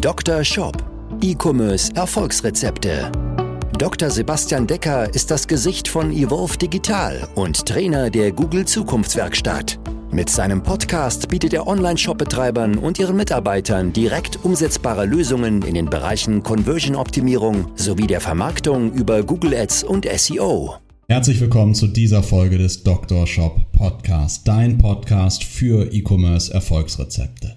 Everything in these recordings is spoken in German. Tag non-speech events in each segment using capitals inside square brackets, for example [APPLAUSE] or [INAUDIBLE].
Dr. Shop. E-Commerce Erfolgsrezepte. Dr. Sebastian Decker ist das Gesicht von Evolve Digital und Trainer der Google Zukunftswerkstatt. Mit seinem Podcast bietet er Online-Shop-Betreibern und ihren Mitarbeitern direkt umsetzbare Lösungen in den Bereichen Conversion-Optimierung sowie der Vermarktung über Google Ads und SEO. Herzlich willkommen zu dieser Folge des Dr. Shop Podcast, dein Podcast für E-Commerce Erfolgsrezepte.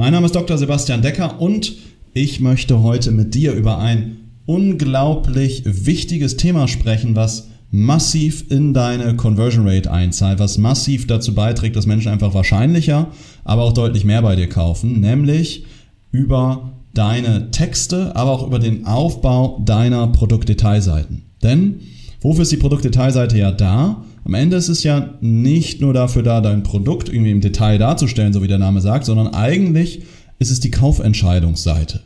Mein Name ist Dr. Sebastian Decker und ich möchte heute mit dir über ein unglaublich wichtiges Thema sprechen, was massiv in deine Conversion Rate einzahlt, was massiv dazu beiträgt, dass Menschen einfach wahrscheinlicher, aber auch deutlich mehr bei dir kaufen, nämlich über deine Texte, aber auch über den Aufbau deiner Produktdetailseiten. Denn wofür ist die Produktdetailseite ja da? Am Ende ist es ja nicht nur dafür da, dein Produkt irgendwie im Detail darzustellen, so wie der Name sagt, sondern eigentlich ist es die Kaufentscheidungsseite.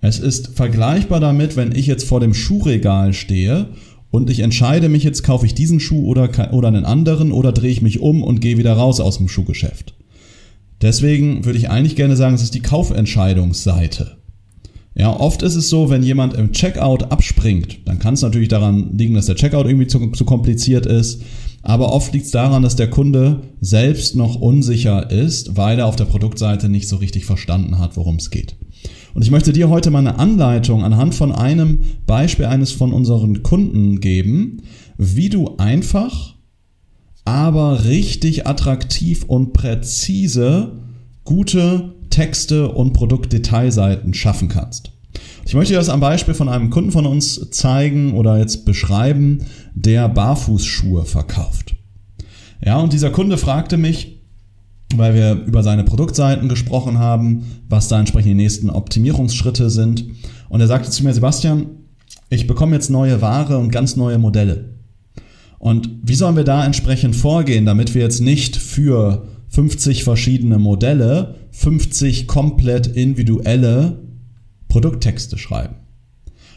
Es ist vergleichbar damit, wenn ich jetzt vor dem Schuhregal stehe und ich entscheide mich jetzt, kaufe ich diesen Schuh oder, oder einen anderen oder drehe ich mich um und gehe wieder raus aus dem Schuhgeschäft. Deswegen würde ich eigentlich gerne sagen, es ist die Kaufentscheidungsseite. Ja, oft ist es so, wenn jemand im Checkout abspringt, dann kann es natürlich daran liegen, dass der Checkout irgendwie zu, zu kompliziert ist. Aber oft liegt es daran, dass der Kunde selbst noch unsicher ist, weil er auf der Produktseite nicht so richtig verstanden hat, worum es geht. Und ich möchte dir heute mal eine Anleitung anhand von einem Beispiel eines von unseren Kunden geben, wie du einfach, aber richtig attraktiv und präzise gute Texte und Produktdetailseiten schaffen kannst. Ich möchte das am Beispiel von einem Kunden von uns zeigen oder jetzt beschreiben, der Barfußschuhe verkauft. Ja, und dieser Kunde fragte mich, weil wir über seine Produktseiten gesprochen haben, was da entsprechend die nächsten Optimierungsschritte sind. Und er sagte zu mir, Sebastian, ich bekomme jetzt neue Ware und ganz neue Modelle. Und wie sollen wir da entsprechend vorgehen, damit wir jetzt nicht für 50 verschiedene Modelle 50 komplett individuelle Produkttexte schreiben?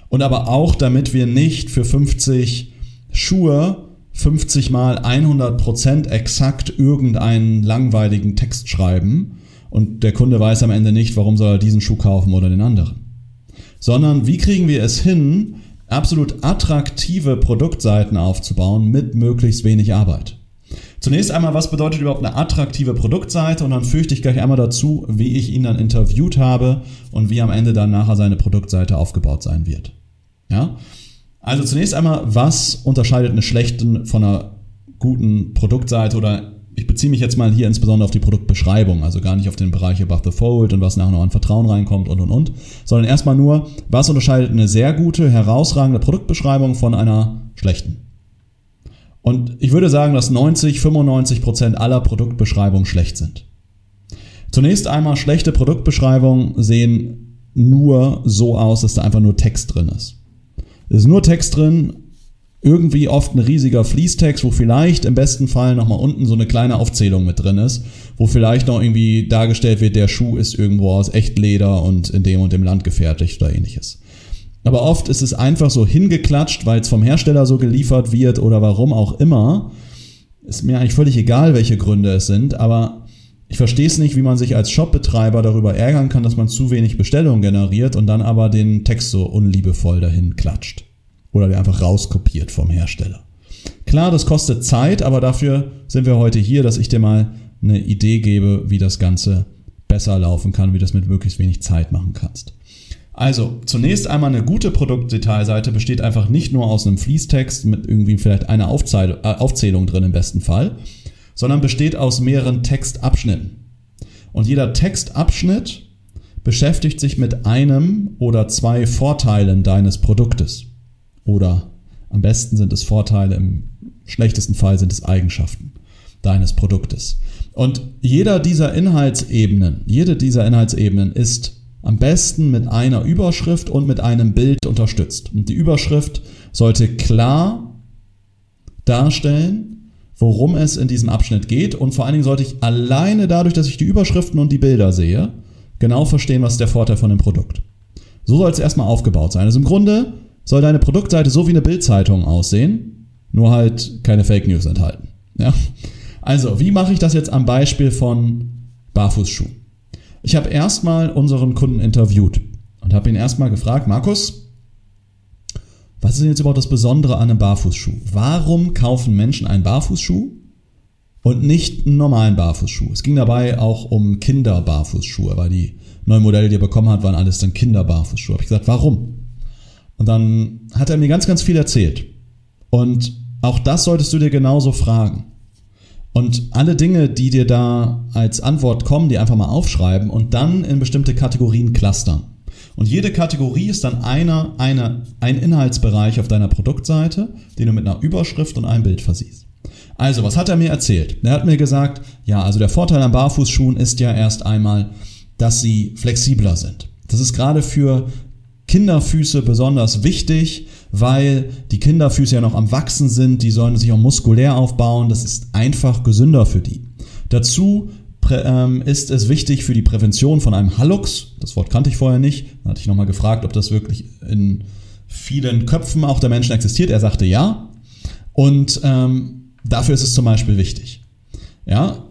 Und aber auch, damit wir nicht für 50 Schuhe 50 mal 100% exakt irgendeinen langweiligen Text schreiben und der Kunde weiß am Ende nicht, warum soll er diesen Schuh kaufen oder den anderen. Sondern wie kriegen wir es hin, absolut attraktive Produktseiten aufzubauen mit möglichst wenig Arbeit. Zunächst einmal, was bedeutet überhaupt eine attraktive Produktseite und dann fürchte ich gleich einmal dazu, wie ich ihn dann interviewt habe und wie am Ende dann nachher seine Produktseite aufgebaut sein wird. Ja? Also zunächst einmal, was unterscheidet eine schlechten von einer guten Produktseite oder ich beziehe mich jetzt mal hier insbesondere auf die Produktbeschreibung, also gar nicht auf den Bereich Above the Fold und was nachher noch an Vertrauen reinkommt und und und, sondern erstmal nur, was unterscheidet eine sehr gute, herausragende Produktbeschreibung von einer schlechten. Und ich würde sagen, dass 90, 95 Prozent aller Produktbeschreibungen schlecht sind. Zunächst einmal, schlechte Produktbeschreibungen sehen nur so aus, dass da einfach nur Text drin ist. Es ist nur Text drin, irgendwie oft ein riesiger Fließtext, wo vielleicht im besten Fall nochmal unten so eine kleine Aufzählung mit drin ist, wo vielleicht noch irgendwie dargestellt wird, der Schuh ist irgendwo aus Echtleder und in dem und dem Land gefertigt oder ähnliches. Aber oft ist es einfach so hingeklatscht, weil es vom Hersteller so geliefert wird oder warum auch immer. Ist mir eigentlich völlig egal, welche Gründe es sind, aber ich verstehe es nicht, wie man sich als Shopbetreiber darüber ärgern kann, dass man zu wenig Bestellungen generiert und dann aber den Text so unliebevoll dahin klatscht. Oder der einfach rauskopiert vom Hersteller. Klar, das kostet Zeit, aber dafür sind wir heute hier, dass ich dir mal eine Idee gebe, wie das Ganze besser laufen kann, wie du das mit möglichst wenig Zeit machen kannst. Also, zunächst einmal eine gute Produktdetailseite besteht einfach nicht nur aus einem Fließtext mit irgendwie vielleicht einer äh, Aufzählung drin im besten Fall, sondern besteht aus mehreren Textabschnitten. Und jeder Textabschnitt beschäftigt sich mit einem oder zwei Vorteilen deines Produktes. Oder am besten sind es Vorteile, im schlechtesten Fall sind es Eigenschaften deines Produktes. Und jeder dieser Inhaltsebenen, jede dieser Inhaltsebenen ist am besten mit einer Überschrift und mit einem Bild unterstützt. Und die Überschrift sollte klar darstellen, worum es in diesem Abschnitt geht. Und vor allen Dingen sollte ich alleine dadurch, dass ich die Überschriften und die Bilder sehe, genau verstehen, was ist der Vorteil von dem Produkt. So soll es erstmal aufgebaut sein. Also im Grunde soll deine Produktseite so wie eine Bildzeitung aussehen, nur halt keine Fake News enthalten. Ja? Also, wie mache ich das jetzt am Beispiel von Barfußschuhen? Ich habe erstmal unseren Kunden interviewt und habe ihn erstmal gefragt, Markus, was ist denn jetzt überhaupt das Besondere an einem Barfußschuh? Warum kaufen Menschen einen Barfußschuh und nicht einen normalen Barfußschuh? Es ging dabei auch um Kinderbarfußschuhe, weil die neuen Modelle, die er bekommen hat, waren alles dann Kinderbarfußschuhe. Habe ich gesagt, warum? Und dann hat er mir ganz, ganz viel erzählt. Und auch das solltest du dir genauso fragen. Und alle Dinge, die dir da als Antwort kommen, die einfach mal aufschreiben und dann in bestimmte Kategorien clustern. Und jede Kategorie ist dann einer, eine, ein Inhaltsbereich auf deiner Produktseite, den du mit einer Überschrift und einem Bild versiehst. Also, was hat er mir erzählt? Er hat mir gesagt, ja, also der Vorteil an Barfußschuhen ist ja erst einmal, dass sie flexibler sind. Das ist gerade für Kinderfüße besonders wichtig, weil die Kinderfüße ja noch am Wachsen sind, die sollen sich auch muskulär aufbauen, das ist einfach gesünder für die. Dazu ähm, ist es wichtig für die Prävention von einem Hallux, das Wort kannte ich vorher nicht, da hatte ich nochmal gefragt, ob das wirklich in vielen Köpfen auch der Menschen existiert, er sagte ja und ähm, dafür ist es zum Beispiel wichtig. Ja,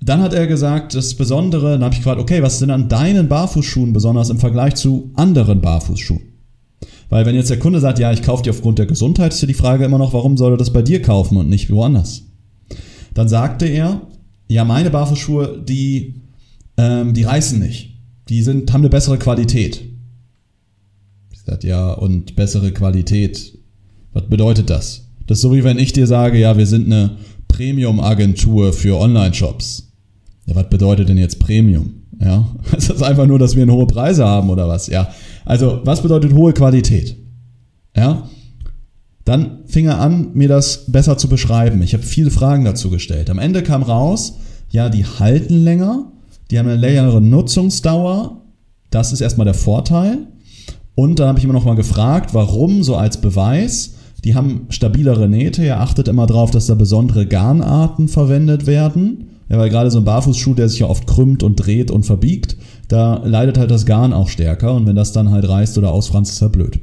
dann hat er gesagt, das Besondere, dann habe ich gefragt, okay, was denn an deinen Barfußschuhen besonders im Vergleich zu anderen Barfußschuhen? Weil wenn jetzt der Kunde sagt, ja, ich kaufe die aufgrund der Gesundheit, ist ja die Frage immer noch, warum soll er das bei dir kaufen und nicht woanders? Dann sagte er, ja, meine Barfußschuhe, die, ähm, die reißen nicht. Die sind, haben eine bessere Qualität. Ich sagte, ja, und bessere Qualität, was bedeutet das? Das ist so wie wenn ich dir sage, ja, wir sind eine Premium-Agentur für Online-Shops. Ja, was bedeutet denn jetzt Premium? Ja, [LAUGHS] ist das einfach nur, dass wir hohe Preise haben oder was? Ja, also was bedeutet hohe Qualität? Ja, dann fing er an, mir das besser zu beschreiben. Ich habe viele Fragen dazu gestellt. Am Ende kam raus, ja, die halten länger, die haben eine längere Nutzungsdauer. Das ist erstmal der Vorteil. Und dann habe ich immer noch mal gefragt, warum so als Beweis. Die haben stabilere Nähte. Ihr achtet immer darauf, dass da besondere Garnarten verwendet werden. Ja, weil gerade so ein Barfußschuh, der sich ja oft krümmt und dreht und verbiegt, da leidet halt das Garn auch stärker und wenn das dann halt reißt oder ausfranst, ist halt blöd.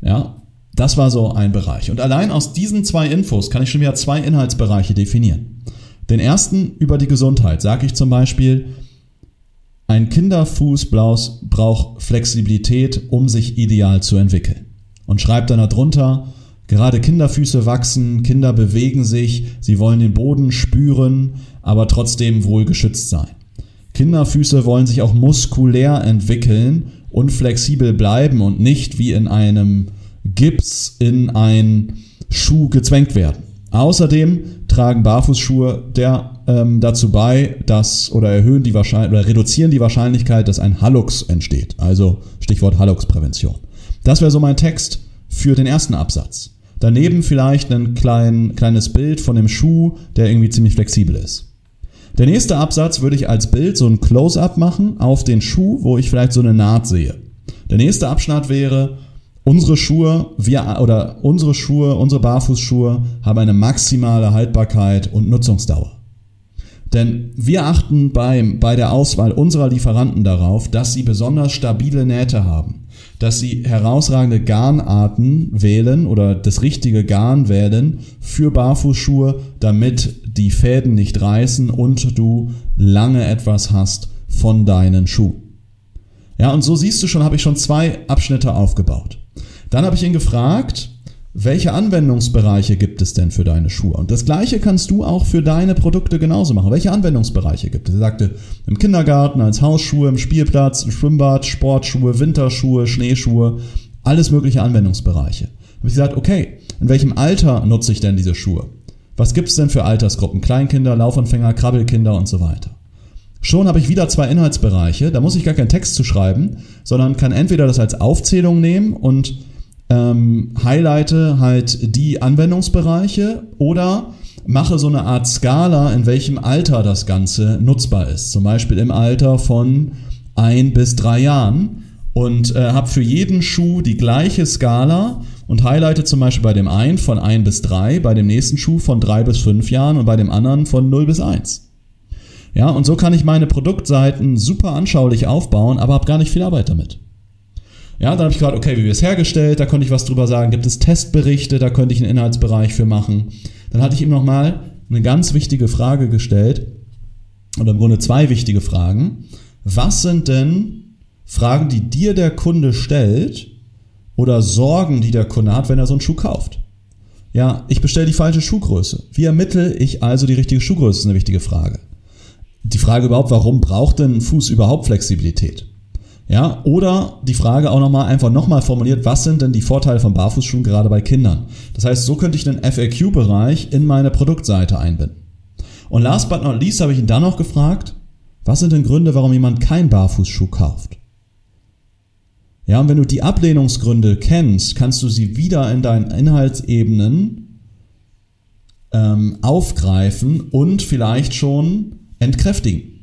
Ja, das war so ein Bereich. Und allein aus diesen zwei Infos kann ich schon wieder zwei Inhaltsbereiche definieren. Den ersten über die Gesundheit sage ich zum Beispiel, ein Kinderfuß braucht Flexibilität, um sich ideal zu entwickeln. Und schreibt dann darunter, Gerade Kinderfüße wachsen, Kinder bewegen sich, sie wollen den Boden spüren, aber trotzdem wohl geschützt sein. Kinderfüße wollen sich auch muskulär entwickeln und flexibel bleiben und nicht wie in einem Gips in ein Schuh gezwängt werden. Außerdem tragen Barfußschuhe der, ähm, dazu bei, dass oder erhöhen die Wahrscheinlichkeit oder reduzieren die Wahrscheinlichkeit, dass ein Hallux entsteht. Also Stichwort Hallux-Prävention. Das wäre so mein Text für den ersten Absatz. Daneben vielleicht ein klein, kleines Bild von dem Schuh, der irgendwie ziemlich flexibel ist. Der nächste Absatz würde ich als Bild so ein Close-up machen auf den Schuh, wo ich vielleicht so eine Naht sehe. Der nächste Abschnitt wäre, unsere Schuhe, wir, oder unsere Schuhe, unsere Barfußschuhe haben eine maximale Haltbarkeit und Nutzungsdauer. Denn wir achten beim, bei der Auswahl unserer Lieferanten darauf, dass sie besonders stabile Nähte haben dass sie herausragende Garnarten wählen oder das richtige Garn wählen für Barfußschuhe, damit die Fäden nicht reißen und du lange etwas hast von deinen Schuhen. Ja, und so siehst du schon, habe ich schon zwei Abschnitte aufgebaut. Dann habe ich ihn gefragt, welche Anwendungsbereiche gibt es denn für deine Schuhe? Und das gleiche kannst du auch für deine Produkte genauso machen. Welche Anwendungsbereiche gibt es? Er sagte, im Kindergarten, als Hausschuhe, im Spielplatz, im Schwimmbad, Sportschuhe, Winterschuhe, Schneeschuhe, alles mögliche Anwendungsbereiche. Da habe ich gesagt, okay, in welchem Alter nutze ich denn diese Schuhe? Was gibt es denn für Altersgruppen? Kleinkinder, Laufanfänger, Krabbelkinder und so weiter. Schon habe ich wieder zwei Inhaltsbereiche, da muss ich gar keinen Text zu schreiben, sondern kann entweder das als Aufzählung nehmen und ähm, highlighte halt die Anwendungsbereiche oder mache so eine Art Skala, in welchem Alter das Ganze nutzbar ist. Zum Beispiel im Alter von ein bis drei Jahren und äh, habe für jeden Schuh die gleiche Skala und highlighte zum Beispiel bei dem einen von ein bis drei, bei dem nächsten Schuh von drei bis fünf Jahren und bei dem anderen von null bis eins. Ja, und so kann ich meine Produktseiten super anschaulich aufbauen, aber habe gar nicht viel Arbeit damit. Ja, dann habe ich gerade, okay, wie wird es hergestellt, da konnte ich was drüber sagen. Gibt es Testberichte, da könnte ich einen Inhaltsbereich für machen. Dann hatte ich ihm nochmal eine ganz wichtige Frage gestellt. oder im Grunde zwei wichtige Fragen. Was sind denn Fragen, die dir der Kunde stellt oder Sorgen, die der Kunde hat, wenn er so einen Schuh kauft? Ja, ich bestelle die falsche Schuhgröße. Wie ermittle ich also die richtige Schuhgröße, ist eine wichtige Frage. Die Frage überhaupt, warum braucht denn ein Fuß überhaupt Flexibilität? Ja, oder die Frage auch nochmal einfach nochmal formuliert, was sind denn die Vorteile von Barfußschuhen gerade bei Kindern? Das heißt, so könnte ich den FAQ-Bereich in meine Produktseite einbinden. Und last but not least habe ich ihn dann noch gefragt, was sind denn Gründe, warum jemand keinen Barfußschuh kauft? Ja, und wenn du die Ablehnungsgründe kennst, kannst du sie wieder in deinen Inhaltsebenen ähm, aufgreifen und vielleicht schon entkräftigen.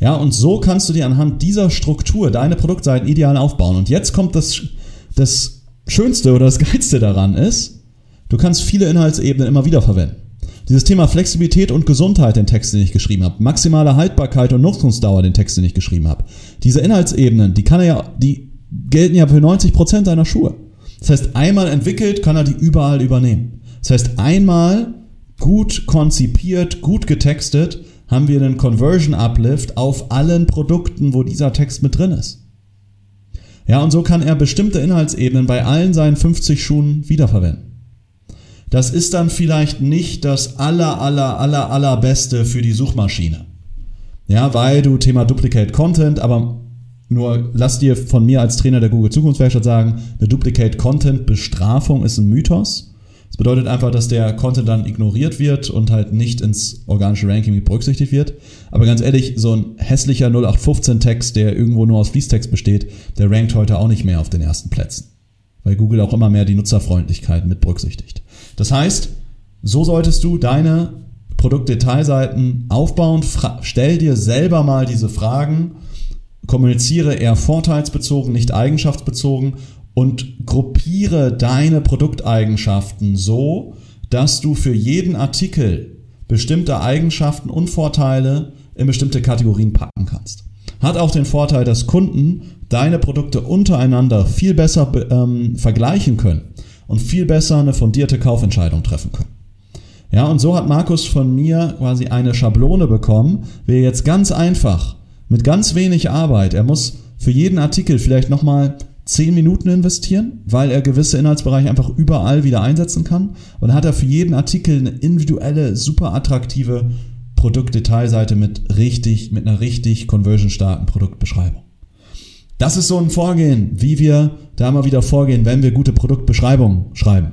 Ja, und so kannst du dir anhand dieser Struktur deine Produktseiten ideal aufbauen. Und jetzt kommt das, das Schönste oder das Geilste daran ist, du kannst viele Inhaltsebenen immer wieder verwenden. Dieses Thema Flexibilität und Gesundheit, den Text, den ich geschrieben habe, maximale Haltbarkeit und Nutzungsdauer, den Text, den ich geschrieben habe. Diese Inhaltsebenen, die kann er ja, die gelten ja für 90 Prozent deiner Schuhe. Das heißt, einmal entwickelt, kann er die überall übernehmen. Das heißt, einmal gut konzipiert, gut getextet, haben wir einen Conversion Uplift auf allen Produkten, wo dieser Text mit drin ist. Ja, und so kann er bestimmte Inhaltsebenen bei allen seinen 50 Schuhen wiederverwenden. Das ist dann vielleicht nicht das aller, aller, aller, allerbeste für die Suchmaschine. Ja, weil du Thema Duplicate Content, aber nur lass dir von mir als Trainer der Google Zukunftswerkstatt sagen, eine Duplicate Content Bestrafung ist ein Mythos. Das bedeutet einfach, dass der Content dann ignoriert wird und halt nicht ins organische Ranking berücksichtigt wird. Aber ganz ehrlich, so ein hässlicher 0815-Text, der irgendwo nur aus Fließtext besteht, der rankt heute auch nicht mehr auf den ersten Plätzen. Weil Google auch immer mehr die Nutzerfreundlichkeit mit berücksichtigt. Das heißt, so solltest du deine Produktdetailseiten aufbauen. stell dir selber mal diese Fragen. Kommuniziere eher vorteilsbezogen, nicht eigenschaftsbezogen und gruppiere deine Produkteigenschaften so, dass du für jeden Artikel bestimmte Eigenschaften und Vorteile in bestimmte Kategorien packen kannst. Hat auch den Vorteil, dass Kunden deine Produkte untereinander viel besser ähm, vergleichen können und viel besser eine fundierte Kaufentscheidung treffen können. Ja, und so hat Markus von mir quasi eine Schablone bekommen, wie er jetzt ganz einfach, mit ganz wenig Arbeit, er muss für jeden Artikel vielleicht nochmal 10 Minuten investieren, weil er gewisse Inhaltsbereiche einfach überall wieder einsetzen kann. Und dann hat er für jeden Artikel eine individuelle, super attraktive Produktdetailseite mit richtig, mit einer richtig conversionstarken Produktbeschreibung. Das ist so ein Vorgehen, wie wir da mal wieder vorgehen, wenn wir gute Produktbeschreibungen schreiben.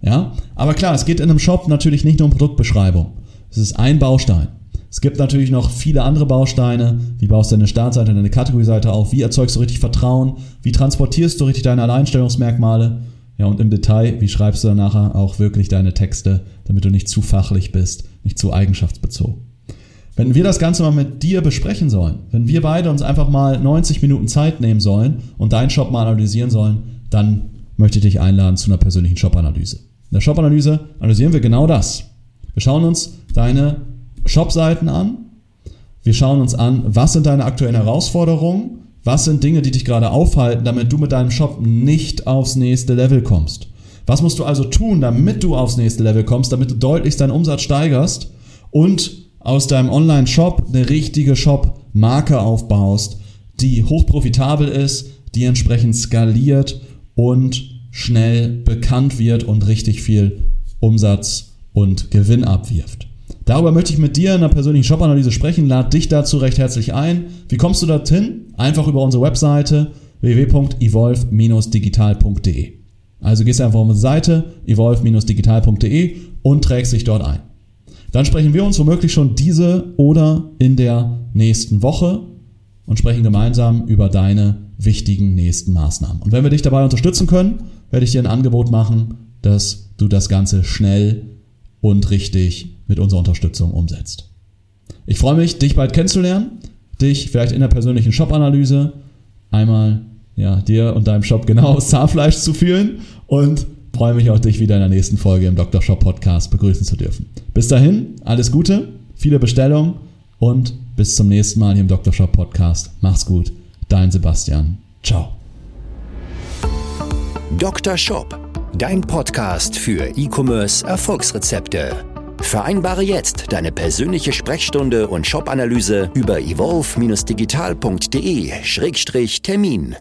Ja? Aber klar, es geht in einem Shop natürlich nicht nur um Produktbeschreibung. Es ist ein Baustein. Es gibt natürlich noch viele andere Bausteine. Wie baust du deine Startseite, deine Kategorieseite auf? Wie erzeugst du richtig Vertrauen? Wie transportierst du richtig deine Alleinstellungsmerkmale? Ja, und im Detail, wie schreibst du dann nachher auch wirklich deine Texte, damit du nicht zu fachlich bist, nicht zu eigenschaftsbezogen? Wenn wir das Ganze mal mit dir besprechen sollen, wenn wir beide uns einfach mal 90 Minuten Zeit nehmen sollen und deinen Shop mal analysieren sollen, dann möchte ich dich einladen zu einer persönlichen Shop-Analyse. In der Shop-Analyse analysieren wir genau das. Wir schauen uns deine Shop-Seiten an. Wir schauen uns an, was sind deine aktuellen Herausforderungen, was sind Dinge, die dich gerade aufhalten, damit du mit deinem Shop nicht aufs nächste Level kommst. Was musst du also tun, damit du aufs nächste Level kommst, damit du deutlich deinen Umsatz steigerst und aus deinem Online-Shop eine richtige Shop-Marke aufbaust, die hochprofitabel ist, die entsprechend skaliert und schnell bekannt wird und richtig viel Umsatz und Gewinn abwirft. Darüber möchte ich mit dir in einer persönlichen Shop-Analyse sprechen. Lad dich dazu recht herzlich ein. Wie kommst du dorthin? Einfach über unsere Webseite www.evolve-digital.de. Also gehst einfach auf unsere Seite evolve-digital.de und trägst dich dort ein. Dann sprechen wir uns womöglich schon diese oder in der nächsten Woche und sprechen gemeinsam über deine wichtigen nächsten Maßnahmen. Und wenn wir dich dabei unterstützen können, werde ich dir ein Angebot machen, dass du das Ganze schnell und richtig mit unserer Unterstützung umsetzt. Ich freue mich, dich bald kennenzulernen, dich vielleicht in der persönlichen Shop-Analyse einmal ja, dir und deinem Shop genau [LAUGHS] Zahnfleisch zu fühlen und freue mich auch, dich wieder in der nächsten Folge im Dr. Shop Podcast begrüßen zu dürfen. Bis dahin, alles Gute, viele Bestellungen und bis zum nächsten Mal hier im Dr. Shop Podcast. Mach's gut, dein Sebastian. Ciao. Dr. Shop, dein Podcast für E-Commerce Erfolgsrezepte. Vereinbare jetzt deine persönliche Sprechstunde und Shop-Analyse über evolve-digital.de-termin.